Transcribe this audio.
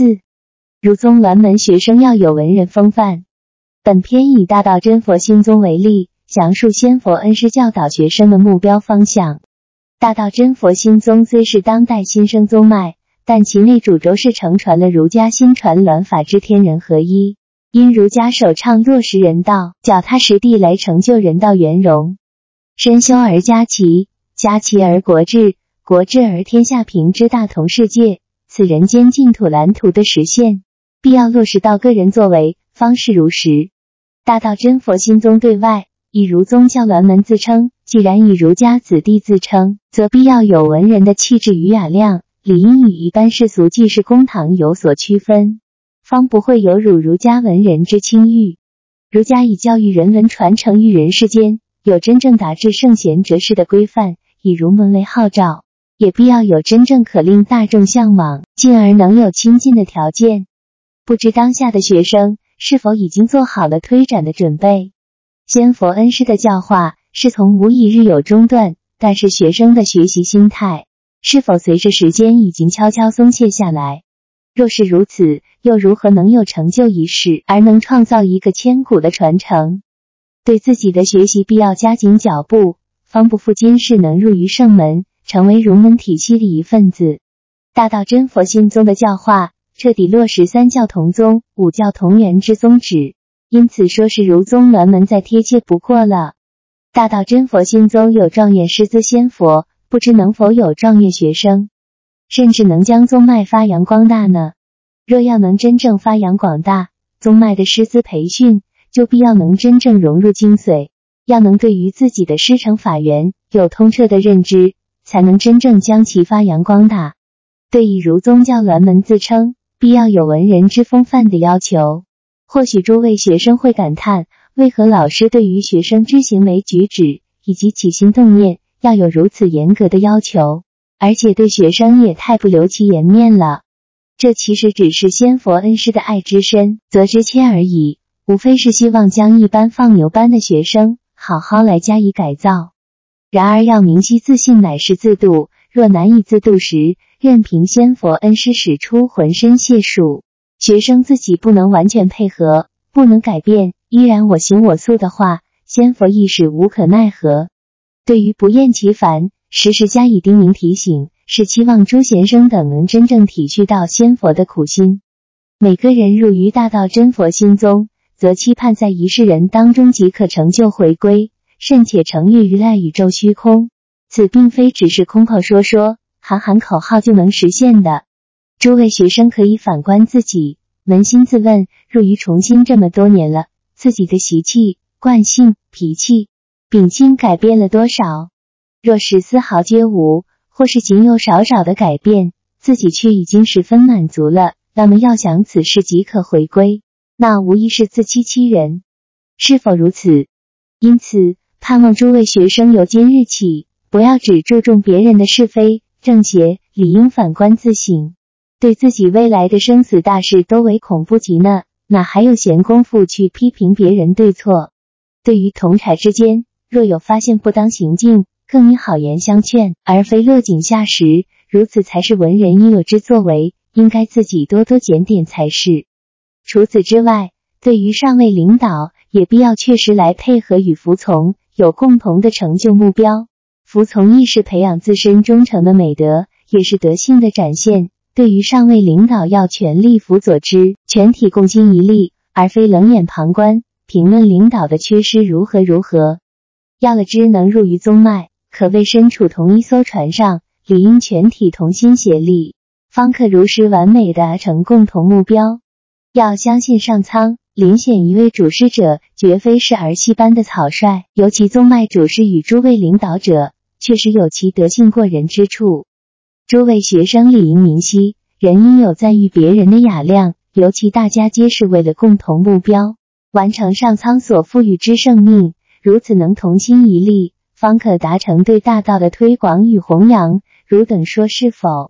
四，儒宗鸾门学生要有文人风范。本篇以大道真佛心宗为例，详述仙佛恩师教导学生的目标方向。大道真佛心宗虽是当代新生宗脉，但其内主轴是承传了儒家新传鸾法之天人合一。因儒家首倡落实人道，脚踏实地来成就人道圆融。身修而家齐，家齐而国治，国治而天下平之大同世界，此人间净土蓝图的实现，必要落实到个人作为，方是如实。大道真佛心宗对外以儒宗教鸾门自称，既然以儒家子弟自称，则必要有文人的气质与雅量，理应与一般世俗济世公堂有所区分，方不会有辱儒家文人之清誉。儒家以教育人文传承于人世间，有真正达至圣贤哲士的规范，以儒门为号召，也必要有真正可令大众向往，进而能有亲近的条件。不知当下的学生。是否已经做好了推展的准备？仙佛恩师的教化是从无一日有中断，但是学生的学习心态是否随着时间已经悄悄松懈下来？若是如此，又如何能有成就一世，而能创造一个千古的传承？对自己的学习必要加紧脚步，方不负今世能入于圣门，成为儒门体系的一份子。大道真佛心宗的教化。彻底落实三教同宗、五教同源之宗旨，因此说是儒宗鸾门再贴切不过了。大道真佛心宗有状元师资仙佛，不知能否有状元学生，甚至能将宗脉发扬光大呢？若要能真正发扬广大，宗脉的师资培训就必要能真正融入精髓，要能对于自己的师承法源有通彻的认知，才能真正将其发扬光大。对以儒宗教鸾门自称。必要有文人之风范的要求。或许诸位学生会感叹，为何老师对于学生之行为举止以及起心动念要有如此严格的要求，而且对学生也太不留其颜面了？这其实只是仙佛恩师的爱之深，责之切而已，无非是希望将一般放牛班的学生好好来加以改造。然而要明晰自信乃是自度，若难以自度时，任凭仙佛恩师使出浑身解数，学生自己不能完全配合，不能改变，依然我行我素的话，仙佛亦是无可奈何。对于不厌其烦，时时加以叮咛提醒，是期望诸贤生等能真正体恤到仙佛的苦心。每个人入于大道真佛心中，则期盼在一世人当中即可成就回归，甚且成越于赖宇宙虚空。此并非只是空口说说。喊喊口号就能实现的，诸位学生可以反观自己，扪心自问，入于重新这么多年了，自己的习气、惯性、脾气、秉性改变了多少？若是丝毫皆无，或是仅有少少的改变，自己却已经十分满足了，那么要想此事即可回归，那无疑是自欺欺人。是否如此？因此，盼望诸位学生由今日起，不要只注重别人的是非。正邪理应反观自省，对自己未来的生死大事都唯恐不及呢，哪还有闲工夫去批评别人对错？对于同柴之间，若有发现不当行径，更应好言相劝，而非落井下石。如此才是文人应有之作为，应该自己多多检点才是。除此之外，对于上位领导，也必要确实来配合与服从，有共同的成就目标。服从意是培养自身忠诚的美德，也是德性的展现。对于上位领导，要全力辅佐之，全体共心一力，而非冷眼旁观，评论领导的缺失如何如何。要了之能入于宗脉，可谓身处同一艘船上，理应全体同心协力，方可如实完美达成共同目标。要相信上苍。遴选一位主事者，绝非是儿戏般的草率，尤其宗脉主事与诸位领导者。确实有其德性过人之处，诸位学生理应明晰，人应有赞誉别人的雅量，尤其大家皆是为了共同目标，完成上苍所赋予之圣命，如此能同心一力，方可达成对大道的推广与弘扬。汝等说是否？